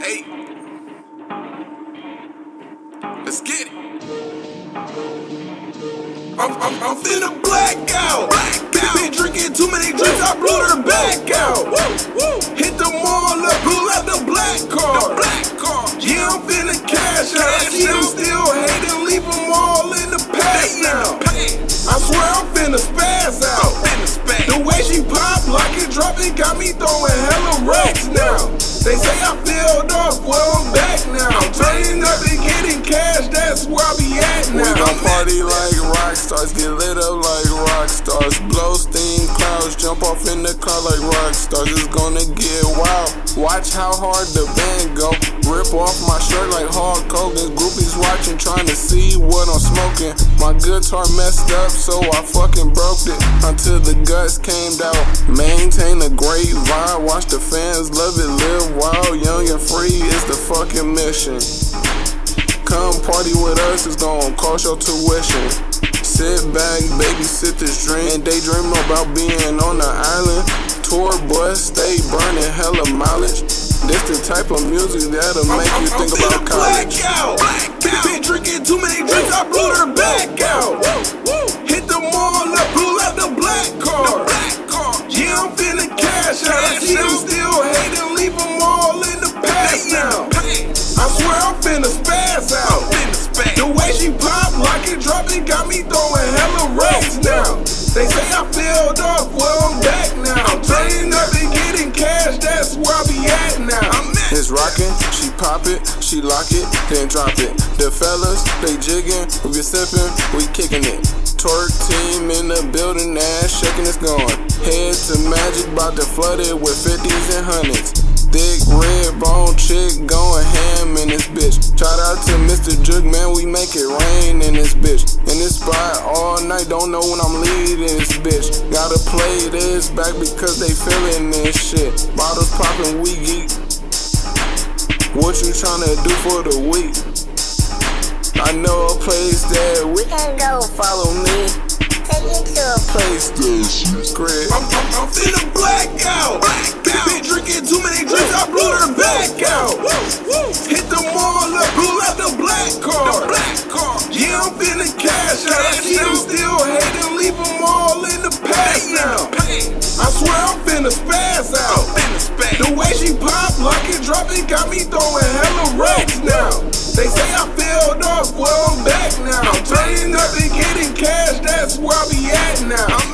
Hey, let's get it. I'm, I'm, I'm finna black out. Black Been drinking too many drinks, I blew back out. Hit the black car. Where I be at now. We gon' party like rock stars, get lit up like rock stars. Blow steam clouds, jump off in the car like rock stars. It's gonna get wild. Watch how hard the band go. Rip off my shirt like Hulk Hogan. Groupies watching, trying to see what I'm smoking. My guitar messed up, so I fucking broke it until the guts came out. Maintain a great vibe, watch the fans love it, live wild, young and free is the fucking mission. Come party with us, it's gonna cost your tuition. Sit back, babysit this dream, and daydream about being on the island. Tour bus, stay burning hella mileage. This the type of music that'll make you think about college. Pop, like it got me throwing hella racks now. They say I filled up, well I'm back now. I'm turning up and getting cash, that's where I be at now. I'm It's rockin', she pop it, she lock it, then drop it. The fellas, they jiggin', we be sippin', we kickin' it. Twerk team in the building, ass shaking, it's gone. Head to magic, bout to flood it with 50s and hundreds. Thick bone chick going ham in this bitch. Shout out to Mr. Jug, man, we make it rain in this bitch. In this spot all night, don't know when I'm leaving this bitch. Gotta play this back because they feeling this shit. Bottles poppin', we geek. What you tryna do for the week? I know a place that we can go. Follow me. Take you to a place that's. I'm, I'm, I'm finna black out. Blew her back out. Hit the mall up, pull out the black car. Yeah, I'm finna cash out. I see them still hating, leave them all in the past now. I swear I'm finna spaz out. The way she pop, like it drop, it got me throwing hella racks now. They say I filled up, well I'm back now. I'm turning up and getting cash, that's where I be at now.